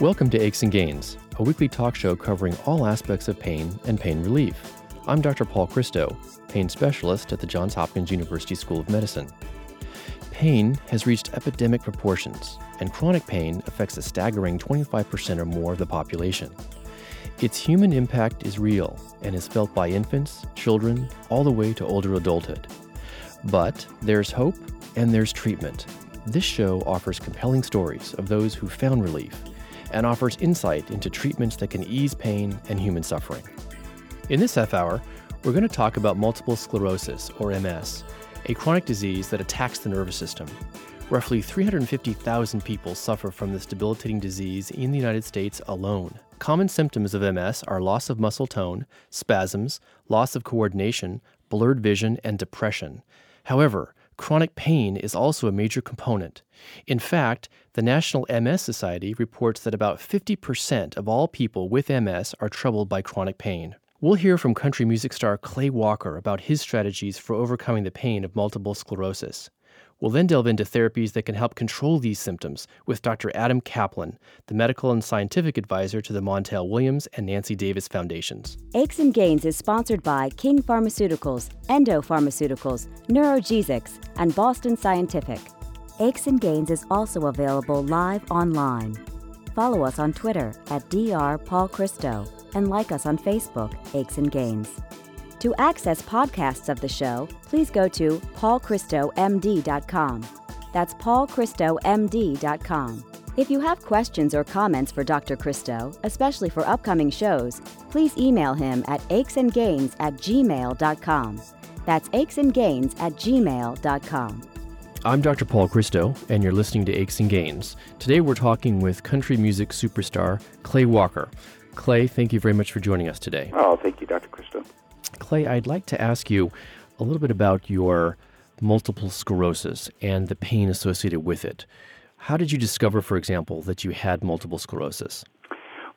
Welcome to Aches and Gains, a weekly talk show covering all aspects of pain and pain relief. I'm Dr. Paul Christo, pain specialist at the Johns Hopkins University School of Medicine. Pain has reached epidemic proportions, and chronic pain affects a staggering 25% or more of the population. Its human impact is real and is felt by infants, children, all the way to older adulthood. But there's hope and there's treatment. This show offers compelling stories of those who found relief and offers insight into treatments that can ease pain and human suffering. In this half hour, we're going to talk about multiple sclerosis, or MS, a chronic disease that attacks the nervous system. Roughly 350,000 people suffer from this debilitating disease in the United States alone. Common symptoms of MS are loss of muscle tone, spasms, loss of coordination, blurred vision, and depression. However, chronic pain is also a major component. In fact, the National MS Society reports that about 50% of all people with MS are troubled by chronic pain. We'll hear from country music star Clay Walker about his strategies for overcoming the pain of multiple sclerosis. We'll then delve into therapies that can help control these symptoms with Dr. Adam Kaplin, the medical and scientific advisor to the Montel Williams and Nancy Davis Foundations. Aches and Gains is sponsored by King Pharmaceuticals, Endo Pharmaceuticals, NeurogesX, and Boston Scientific. Aches and Gains is also available live online. Follow us on Twitter at Dr. Paul Christo and like us on Facebook, Aches and Gains. To access podcasts of the show, please go to paulchristomd.com. That's paulchristomd.com. If you have questions or comments for Dr. Christo, especially for upcoming shows, please email him at achesandgains at gmail.com. That's achesandgains at gmail.com. I'm Dr. Paul Christo, and you're listening to Aches and Gains. Today we're talking with country music superstar Clay Walker. Clay, thank you very much for joining us today. Oh, thank you, Dr. Christo. Clay, I'd like to ask you a little bit about your multiple sclerosis and the pain associated with it. How did you discover, for example, that you had multiple sclerosis?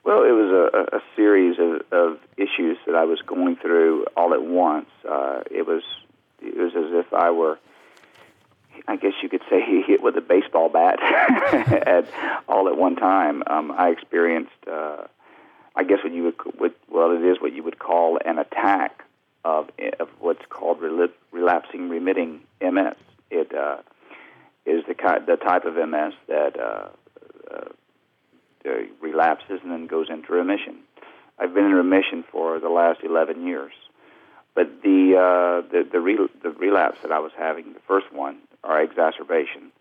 Well, it was a, a series of, of, issues that I was going through all at once. Uh, it was it was as if I were, I guess you could say, hit with a baseball bat at, all at one time. Um, I experienced, uh, I guess, what you would, would, well, it is what you would call an attack of of what's called relapsing remitting MS. It uh, is the kind, the type of MS that uh, uh, relapses and then goes into remission. I've been in remission for the last 11 years, but the uh, the the, re- the relapse that I was having, the first one, or exacerbation,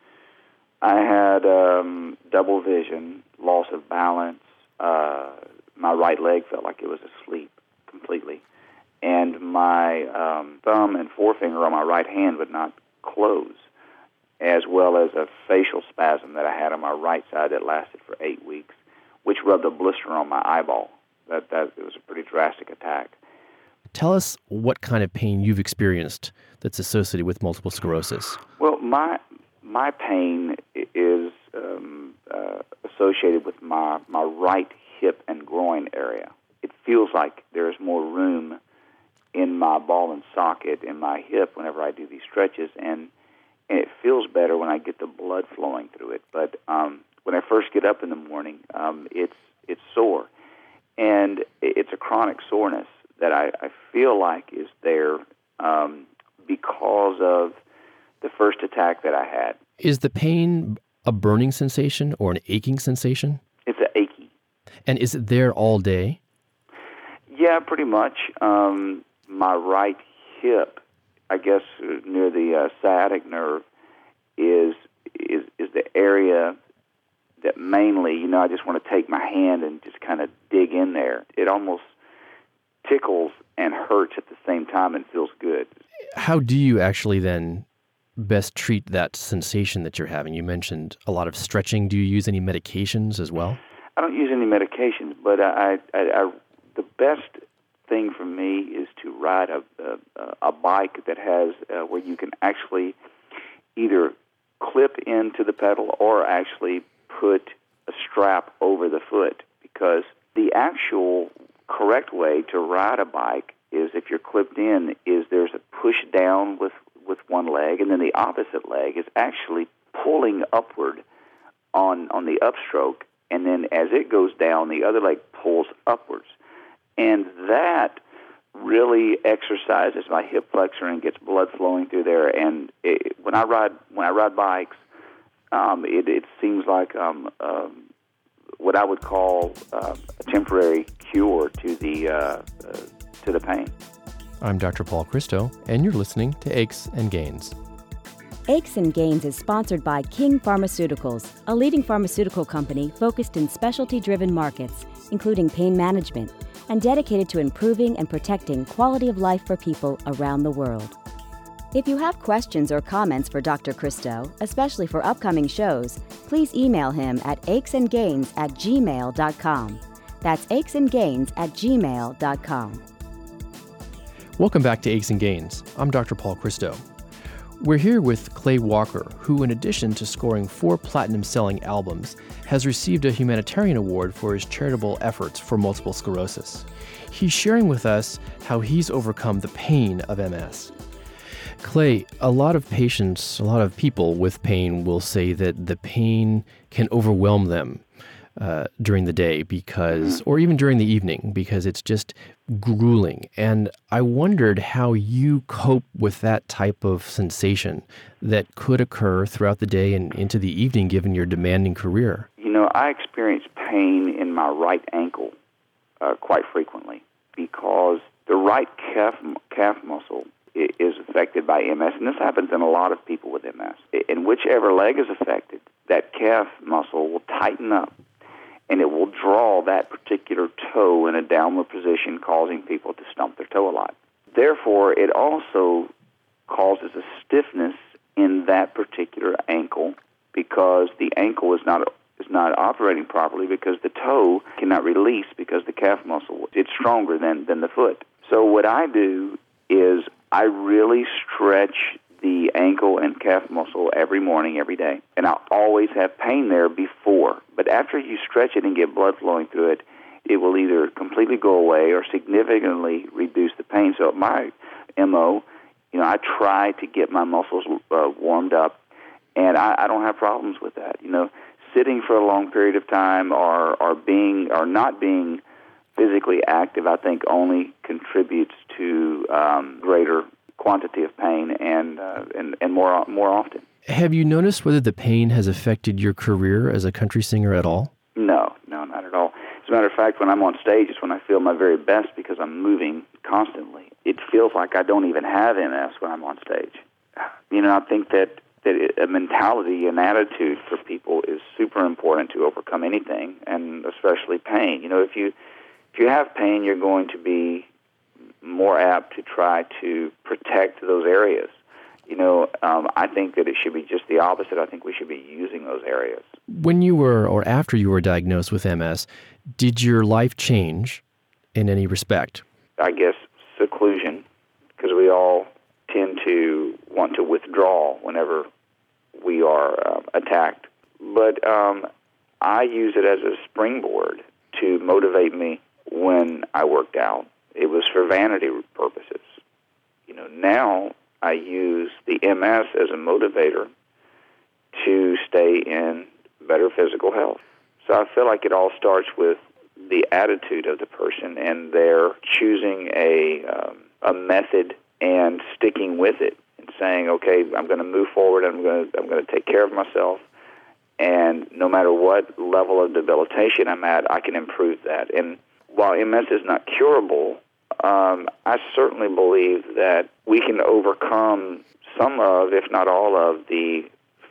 I had um, double vision, loss of balance. Uh, my right leg felt like it was asleep completely, and my um, thumb and forefinger on my right hand would not close as well as a facial spasm that I had on my right side that lasted for eight weeks, which rubbed a blister on my eyeball. That that it was a pretty drastic attack. Tell us what kind of pain you've experienced that's associated with multiple sclerosis. Well, my my pain is um, uh, associated with my my right hip and groin area. It feels like there's more room in my ball and socket in my hip whenever I do these stretches, and and it feels better when I get the blood flowing through it. But um, when I first get up in the morning, um, it's it's sore, and it's a chronic soreness that I, I feel like is there um, because of the first attack that I had. Is the pain a burning sensation or an aching sensation? It's an achy. And is it there all day? Yeah, pretty much. Um, my right hip I guess uh, near the uh, sciatic nerve is is is the area that mainly, you know, I just want to take my hand and just kind of dig in there. It almost tickles and hurts at the same time and feels good. How do you actually then best treat that sensation that you're having? You mentioned a lot of stretching. Do you use any medications as well? I don't use any medications, but I, I, I the best thing for me is to ride a a, a bike that has uh, where you can actually either clip into the pedal or actually put a strap over the foot because the actual correct way to ride a bike is if you're clipped in is there's a push down with with one leg and then the opposite leg is actually pulling upward on on the upstroke and then as it goes down, the other leg pulls upwards, and that really exercises my hip flexor and gets blood flowing through there. And it, when I ride when I ride bikes, um, it, it seems like um, um, what I would call uh, a temporary cure to the uh, uh, to the pain. I'm Dr. Paul Christo, and you're listening to Aches and Gains. Aches and Gains is sponsored by King Pharmaceuticals, a leading pharmaceutical company focused in specialty driven markets, including pain management, and dedicated to improving and protecting quality of life for people around the world. If you have questions or comments for Dr. Christo, especially for upcoming shows, please email him at achesandgains at gmail.com. That's achesandgains at gmail.com. Welcome back to Aches and Gains. I'm Dr. Paul Christo. We're here with Clay Walker, who, in addition to scoring four platinum selling albums, has received a humanitarian award for his charitable efforts for multiple sclerosis. He's sharing with us how he's overcome the pain of MS. Clay, a lot of patients, a lot of people with pain will say that the pain can overwhelm them uh, during the day because, or even during the evening, because it's just grueling. And I wondered how you cope with that type of sensation that could occur throughout the day and into the evening, given your demanding career. You know, I experience pain in my right ankle uh, quite frequently because the right calf calf muscle is affected by MS, and this happens in a lot of people with MS. And whichever leg is affected, that calf muscle will tighten up and it will draw that particular toe in a downward position, causing people to stump their toe a lot. Therefore, it also causes a stiffness in that particular ankle because the ankle is not is not operating properly because the toe cannot release because the calf muscle it's stronger than than the foot. So what I do is I really stretch the ankle and calf muscle every morning, every day. And I always have pain there before. But after you stretch it and get blood flowing through it, it will either completely go away or significantly reduce the pain. So my MO, you know, I try to get my muscles uh, warmed up, and I, I don't have problems with that. You know, sitting for a long period of time or, or being or not being physically active, I think only contributes to um, greater quantity of pain and, uh, and, and more, more often. Have you noticed whether the pain has affected your career as a country singer at all? No, no, not at all. As a matter of fact, when I'm on stage, it's when I feel my very best because I'm moving constantly. It feels like I don't even have MS when I'm on stage. You know, I think that that a mentality and attitude for people is super important to overcome anything, and especially pain. You know, if you if you have pain, you're going to be more apt to try to protect those areas. You know, um, I think that it should be just the opposite. I think we should be using those areas. When you were, or after you were diagnosed with MS, did your life change in any respect? I guess seclusion, because we all tend to want to withdraw whenever we are uh, attacked. But um, I use it as a springboard to motivate me when I worked out it was for vanity purposes. You know, now I use the MS as a motivator to stay in better physical health. So I feel like it all starts with the attitude of the person and their choosing a um, a method and sticking with it and saying, okay, I'm going to move forward. I'm going to I'm going to take care of myself. And no matter what level of debilitation I'm at, I can improve that. And while MS is not curable, um, I certainly believe that we can overcome some of, if not all of, the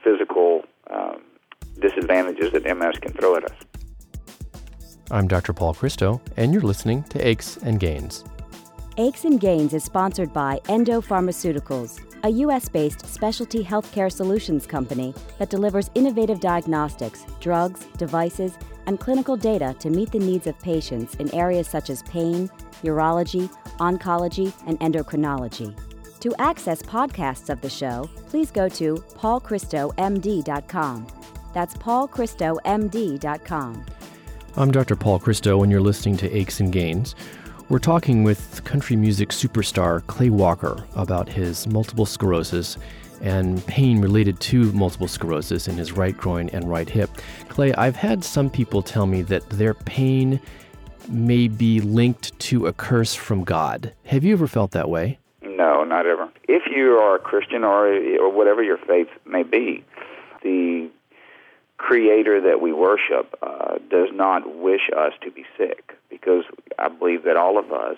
physical um, disadvantages that MS can throw at us. I'm Dr. Paul Christo, and you're listening to Aches and Gains. Aches and Gains is sponsored by Endo Pharmaceuticals, a U.S. based specialty healthcare solutions company that delivers innovative diagnostics, drugs, devices, and clinical data to meet the needs of patients in areas such as pain, urology, oncology, and endocrinology. To access podcasts of the show, please go to paulchristomd.com. That's paulchristomd.com. I'm Dr. Paul Christo, and you're listening to Aches and Gains. We're talking with country music superstar Clay Walker about his multiple sclerosis and pain related to multiple sclerosis in his right groin and right hip. Clay, I've had some people tell me that their pain may be linked to a curse from God. Have you ever felt that way? No, not ever. If you are a Christian or, or whatever your faith may be, the creator that we worship uh, does not wish us to be sick because I believe that all of us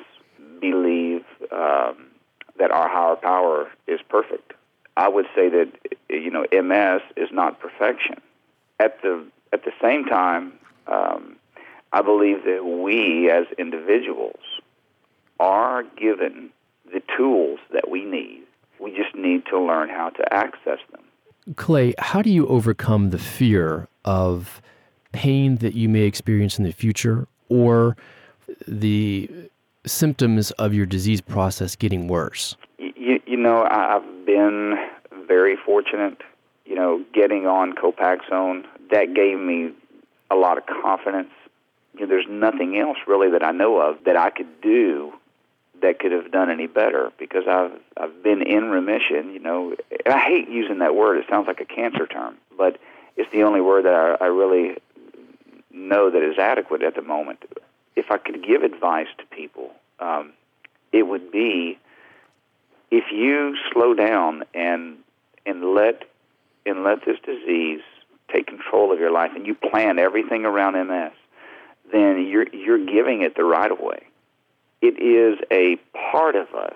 believe um, that our higher power is perfect. I would say that you know MS is not perfection. At the at the same time, um, I believe that we as individuals are given the tools that we need. We just need to learn how to access them. Clay, how do you overcome the fear of pain that you may experience in the future or the symptoms of your disease process getting worse? You, you know, I've been very fortunate, you know, getting on Copaxone. That gave me a lot of confidence. You know, there's nothing else really that I know of that I could do that could have done any better because I've I've been in remission. You know, I hate using that word. It sounds like a cancer term, but it's the only word that I, I really know that is adequate at the moment. If I could give advice to people, um, it would be if you slow down and and let and let this disease take control of your life, and you plan everything around MS, then you're you're giving it the right of way it is a part of us.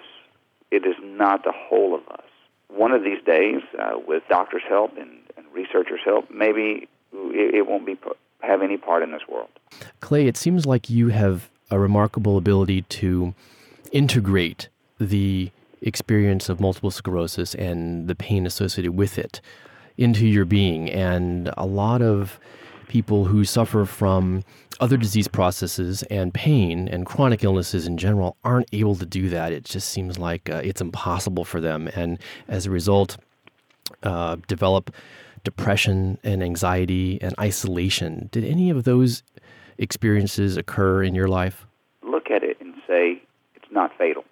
It is not the whole of us. One of these days, uh, with doctors' help and, and researchers' help, maybe it, it won't be have any part in this world. Clay, it seems like you have a remarkable ability to integrate the experience of multiple sclerosis and the pain associated with it into your being. And a lot of people who suffer from other disease processes and pain and chronic illnesses in general aren't able to do that. It just seems like uh, it's impossible for them. And as a result, uh, develop depression and anxiety and isolation. Did any of those experiences occur in your life? Look at it and say, it's not fatal,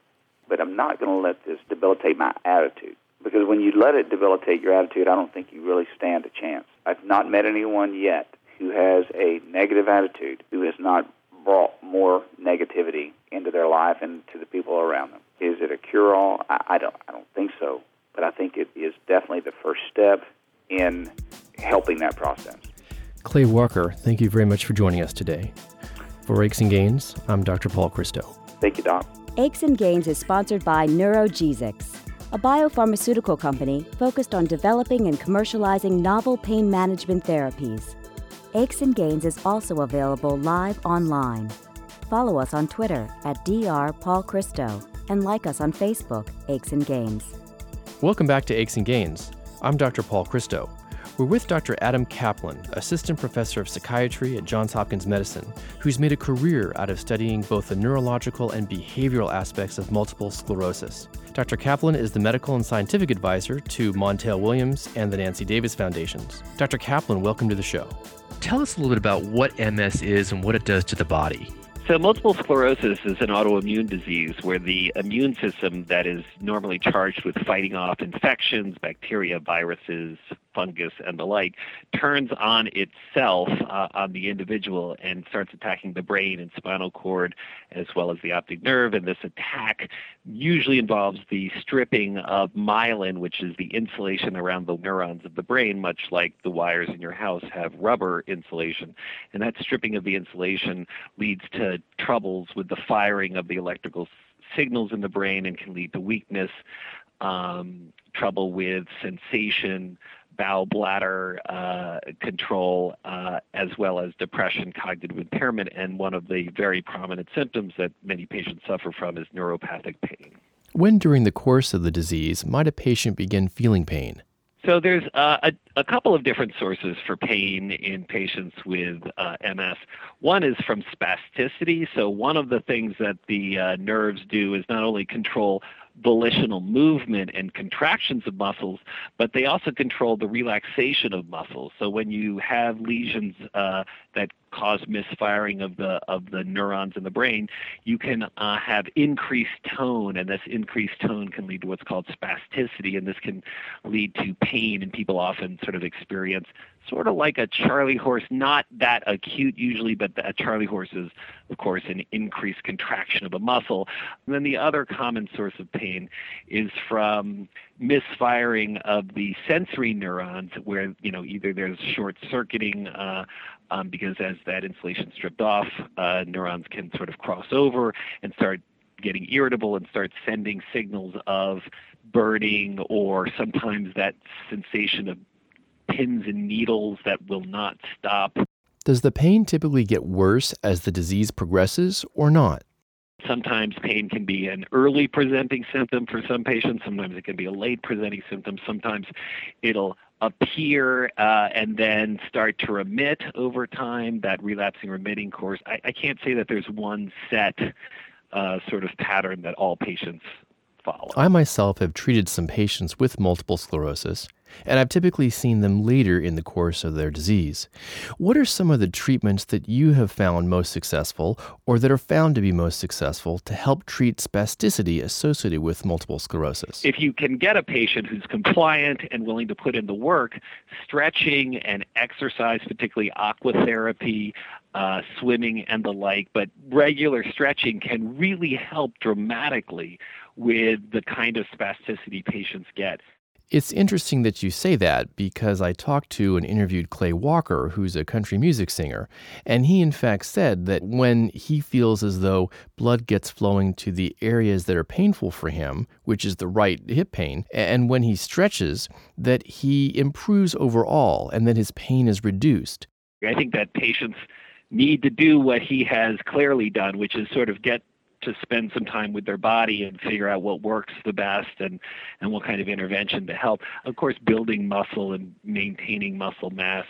but I'm not going to let this debilitate my attitude. Because when you let it debilitate your attitude, I don't think you really stand a chance. I've not met anyone yet who has a negative attitude, who has not brought more negativity into their life and to the people around them. Is it a cure-all? I, I don't. I don't think so. But I think it is definitely the first step in helping that process. Clay Walker, thank you very much for joining us today. For Aches and Gains, I'm Dr. Paul Christo. Thank you, Doc. Aches and Gains is sponsored by NeurogesX, a biopharmaceutical company focused on developing and commercializing novel pain management therapies. Aches and Gains is also available live online. Follow us on Twitter at Dr. Paul Christo and like us on Facebook, Aches and Gains. Welcome back to Aches and Gains. I'm Dr. Paul Christo. We're with Dr. Adam Kaplin, Assistant Professor of Psychiatry at Johns Hopkins Medicine, who's made a career out of studying both the neurological and behavioral aspects of multiple sclerosis. Dr. Kaplin is the medical and scientific advisor to Montel Williams and the Nancy Davis Foundations. Dr. Kaplin, welcome to the show. Tell us a little bit about what MS is and what it does to the body. So, multiple sclerosis is an autoimmune disease where the immune system that is normally charged with fighting off infections, bacteria, viruses, fungus, and the like, turns on itself uh, on the individual and starts attacking the brain and spinal cord as well as the optic nerve. And this attack usually involves the stripping of myelin, which is the insulation around the neurons of the brain, much like the wires in your house have rubber insulation. And that stripping of the insulation leads to troubles with the firing of the electrical signals in the brain and can lead to weakness, um, trouble with sensation, bowel bladder uh, control, uh, as well as depression, cognitive impairment, and one of the very prominent symptoms that many patients suffer from is neuropathic pain. When during the course of the disease might a patient begin feeling pain? So there's uh, a, a, couple of different sources for pain in patients with uh, MS. One is from spasticity. So one of the things that the uh, nerves do is not only control volitional movement and contractions of muscles, but they also control the relaxation of muscles. So when you have lesions uh, that cause misfiring of the of the neurons in the brain, you can uh, have increased tone, and this increased tone can lead to what's called spasticity, and this can lead to pain, and people often sort of experience sort of like a Charlie horse, not that acute usually, but a Charlie horse is, of course, an increased contraction of a muscle. And then the other common source of pain is from misfiring of the sensory neurons, where you know either there's short circuiting. Uh, um, because as that insulation stripped off, uh, neurons can sort of cross over and start getting irritable and start sending signals of burning or sometimes that sensation of pins and needles that will not stop. Does the pain typically get worse as the disease progresses or not? Sometimes pain can be an early presenting symptom for some patients. Sometimes it can be a late presenting symptom. Sometimes it'll appear uh, and then start to remit over time, that relapsing remitting course. I, I can't say that there's one set uh, sort of pattern that all patients follow. I myself have treated some patients with multiple sclerosis, and I've typically seen them later in the course of their disease. What are some of the treatments that you have found most successful or that are found to be most successful to help treat spasticity associated with multiple sclerosis? If you can get a patient who's compliant and willing to put in the work, stretching and exercise, particularly aquatherapy, uh, swimming, and the like, but regular stretching can really help dramatically with the kind of spasticity patients get. It's interesting that you say that because I talked to and interviewed Clay Walker, who's a country music singer, and he in fact said that when he feels as though blood gets flowing to the areas that are painful for him, which is the right hip pain, and when he stretches, that he improves overall and that his pain is reduced. I think that patients need to do what he has clearly done, which is sort of get to spend some time with their body and figure out what works the best and, and what kind of intervention to help. Of course, building muscle and maintaining muscle mass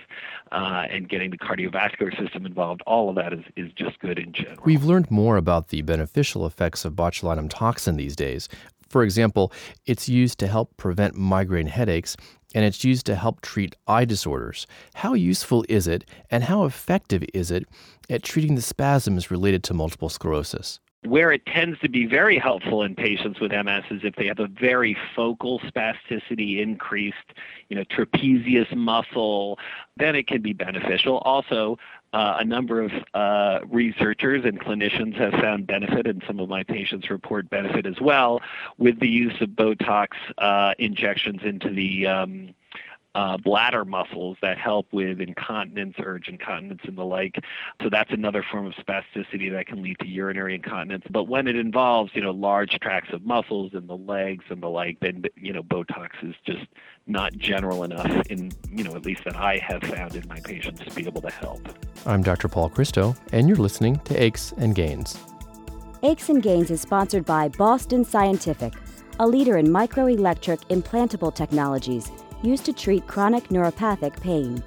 uh, and getting the cardiovascular system involved, all of that is, is just good in general. We've learned more about the beneficial effects of botulinum toxin these days. For example, it's used to help prevent migraine headaches and it's used to help treat eye disorders. How useful is it and how effective is it at treating the spasms related to multiple sclerosis? Where it tends to be very helpful in patients with MS is if they have a very focal spasticity, increased, you know, trapezius muscle, then it can be beneficial. Also, uh, a number of uh, researchers and clinicians have found benefit, and some of my patients report benefit as well, with the use of Botox uh, injections into the um, uh, bladder muscles that help with incontinence, urge incontinence, and the like. So that's another form of spasticity that can lead to urinary incontinence. But when it involves, you know, large tracts of muscles in the legs and the like, then you know, Botox is just not general enough in, you know, at least that I have found in my patients to be able to help. I'm Dr. Paul Christo, and you're listening to Aches and Gains. Aches and Gains is sponsored by Boston Scientific, a leader in microelectric implantable technologies used to treat chronic neuropathic pain.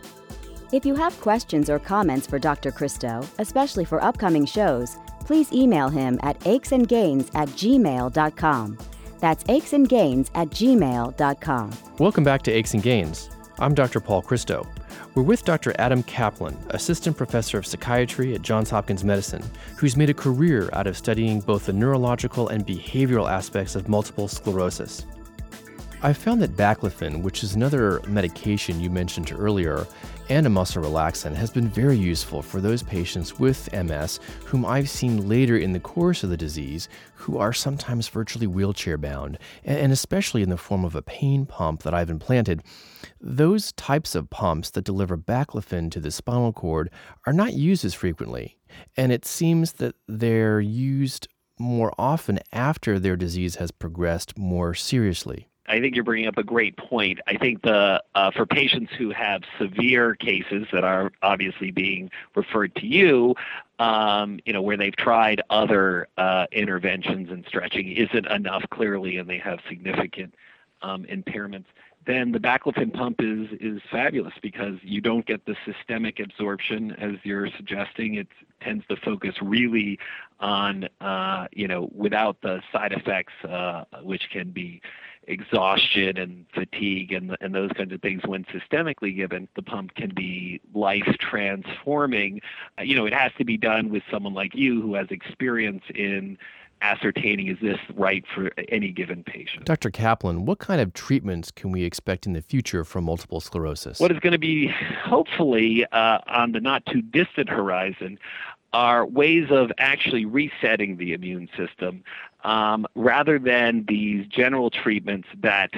If you have questions or comments for Dr. Christo, especially for upcoming shows, please email him at achesandgains at gmail.com. That's achesandgains at gmail.com. Welcome back to Aches and Gains. I'm Dr. Paul Christo. We're with Dr. Adam Kaplin, Assistant Professor of Psychiatry at Johns Hopkins Medicine, who's made a career out of studying both the neurological and behavioral aspects of multiple sclerosis. I found that baclofen, which is another medication you mentioned earlier, and a muscle relaxant, has been very useful for those patients with MS whom I've seen later in the course of the disease who are sometimes virtually wheelchair bound, and especially in the form of a pain pump that I've implanted. Those types of pumps that deliver baclofen to the spinal cord are not used as frequently, and it seems that they're used more often after their disease has progressed more seriously. I think you're bringing up a great point. I think the uh, for patients who have severe cases that are obviously being referred to you, um, you know, where they've tried other uh, interventions and stretching isn't enough clearly, and they have significant um, impairments. then the baclofen pump is is fabulous because you don't get the systemic absorption as you're suggesting. It tends to focus really on uh, you know without the side effects, uh, which can be exhaustion and fatigue and, and those kinds of things when systemically given the pump can be life transforming uh, you know it has to be done with someone like you who has experience in ascertaining is this right for any given patient. Dr. Kaplin, what kind of treatments can we expect in the future for multiple sclerosis? What is going to be hopefully uh, on the not too distant horizon are ways of actually resetting the immune system um, rather than these general treatments that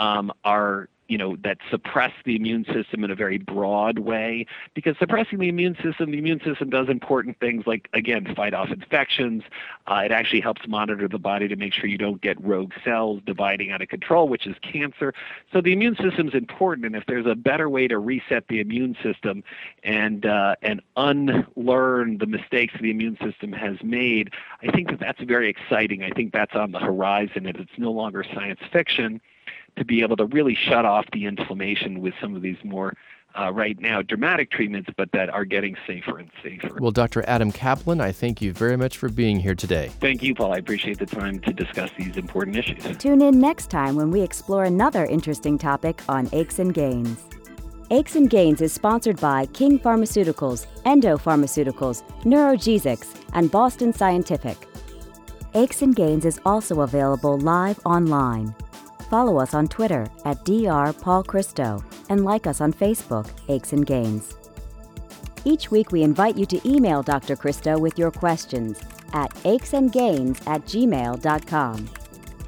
um, are you know that suppress the immune system in a very broad way. Because suppressing the immune system the immune system does important things like again fight off infections. Uh, it actually helps monitor the body to make sure you don't get rogue cells dividing out of control which is cancer. So the immune system is important and if there's a better way to reset the immune system and uh, and unlearn the mistakes the immune system has made i think that that's very exciting. I think that's on the horizon and it's no longer science fiction to be able to really shut off the inflammation with some of these more uh, right now dramatic treatments, but that are getting safer and safer. Well, Dr. Adam Kaplin, I thank you very much for being here today. Thank you, Paul. I appreciate the time to discuss these important issues. Tune in next time when we explore another interesting topic on aches and gains. Aches and Gains is sponsored by King Pharmaceuticals, Endo Pharmaceuticals, NeurogesX, and Boston Scientific. Aches and Gains is also available live online. Follow us on Twitter at Dr. Paul Christo and like us on Facebook, Aches and Gains. Each week, we invite you to email Dr. Christo with your questions at achesandgains at gmail.com.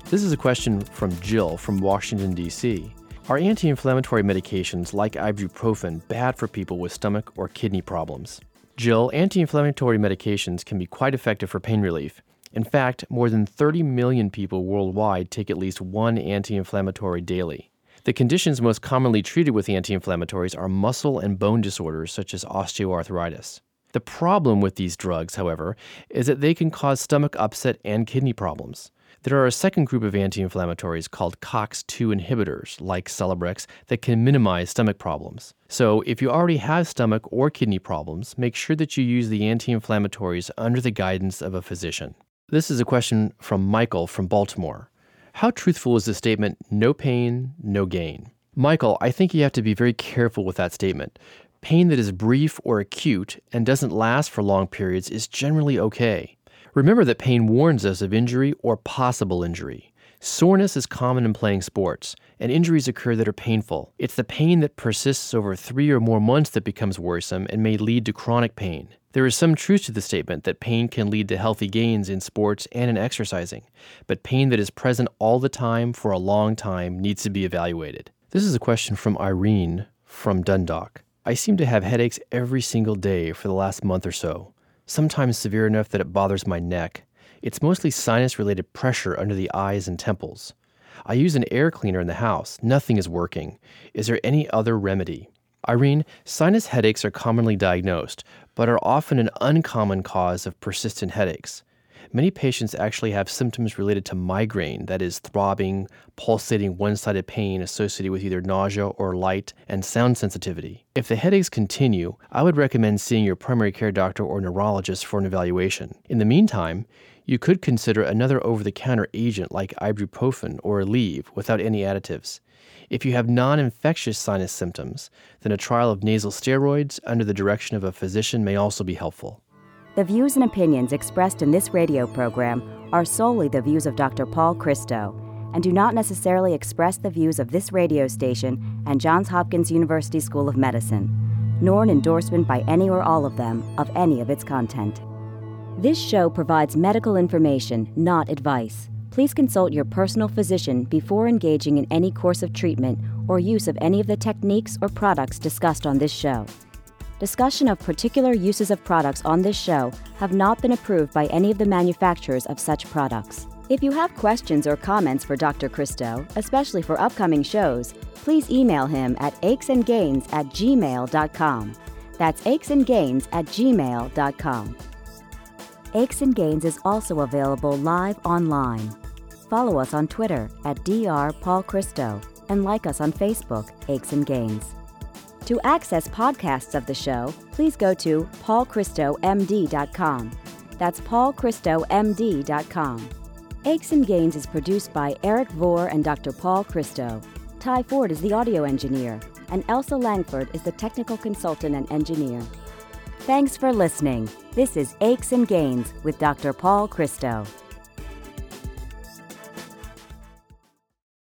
This is a question from Jill from Washington, D.C. Are anti inflammatory medications like ibuprofen bad for people with stomach or kidney problems? Jill, anti inflammatory medications can be quite effective for pain relief. In fact, more than 30 million people worldwide take at least one anti inflammatory daily. The conditions most commonly treated with anti inflammatories are muscle and bone disorders such as osteoarthritis. The problem with these drugs, however, is that they can cause stomach upset and kidney problems. There are a second group of anti inflammatories called COX2 inhibitors, like Celebrex, that can minimize stomach problems. So, if you already have stomach or kidney problems, make sure that you use the anti inflammatories under the guidance of a physician. This is a question from Michael from Baltimore. How truthful is the statement, no pain, no gain? Michael, I think you have to be very careful with that statement. Pain that is brief or acute and doesn't last for long periods is generally okay. Remember that pain warns us of injury or possible injury. Soreness is common in playing sports, and injuries occur that are painful. It's the pain that persists over three or more months that becomes worrisome and may lead to chronic pain. There is some truth to the statement that pain can lead to healthy gains in sports and in exercising, but pain that is present all the time for a long time needs to be evaluated. This is a question from Irene from Dundalk. I seem to have headaches every single day for the last month or so, sometimes severe enough that it bothers my neck. It's mostly sinus related pressure under the eyes and temples. I use an air cleaner in the house. Nothing is working. Is there any other remedy? Irene, sinus headaches are commonly diagnosed, but are often an uncommon cause of persistent headaches. Many patients actually have symptoms related to migraine, that is, throbbing, pulsating one sided pain associated with either nausea or light and sound sensitivity. If the headaches continue, I would recommend seeing your primary care doctor or neurologist for an evaluation. In the meantime, you could consider another over the counter agent like ibuprofen or Aleve without any additives. If you have non infectious sinus symptoms, then a trial of nasal steroids under the direction of a physician may also be helpful. The views and opinions expressed in this radio program are solely the views of Dr. Paul Christo and do not necessarily express the views of this radio station and Johns Hopkins University School of Medicine, nor an endorsement by any or all of them of any of its content. This show provides medical information, not advice. Please consult your personal physician before engaging in any course of treatment or use of any of the techniques or products discussed on this show. Discussion of particular uses of products on this show have not been approved by any of the manufacturers of such products. If you have questions or comments for Dr. Christo, especially for upcoming shows, please email him at achesandgains at gmail.com. That's achesandgains at gmail.com. Aches and Gains is also available live online follow us on Twitter at Dr. Paul Christo and like us on Facebook, Aches and Gains. To access podcasts of the show, please go to paulchristomd.com. That's paulchristomd.com. Aches and Gains is produced by Eric Vore and Dr. Paul Christo. Ty Ford is the audio engineer, and Elsa Langford is the technical consultant and engineer. Thanks for listening. This is Aches and Gains with Dr. Paul Christo.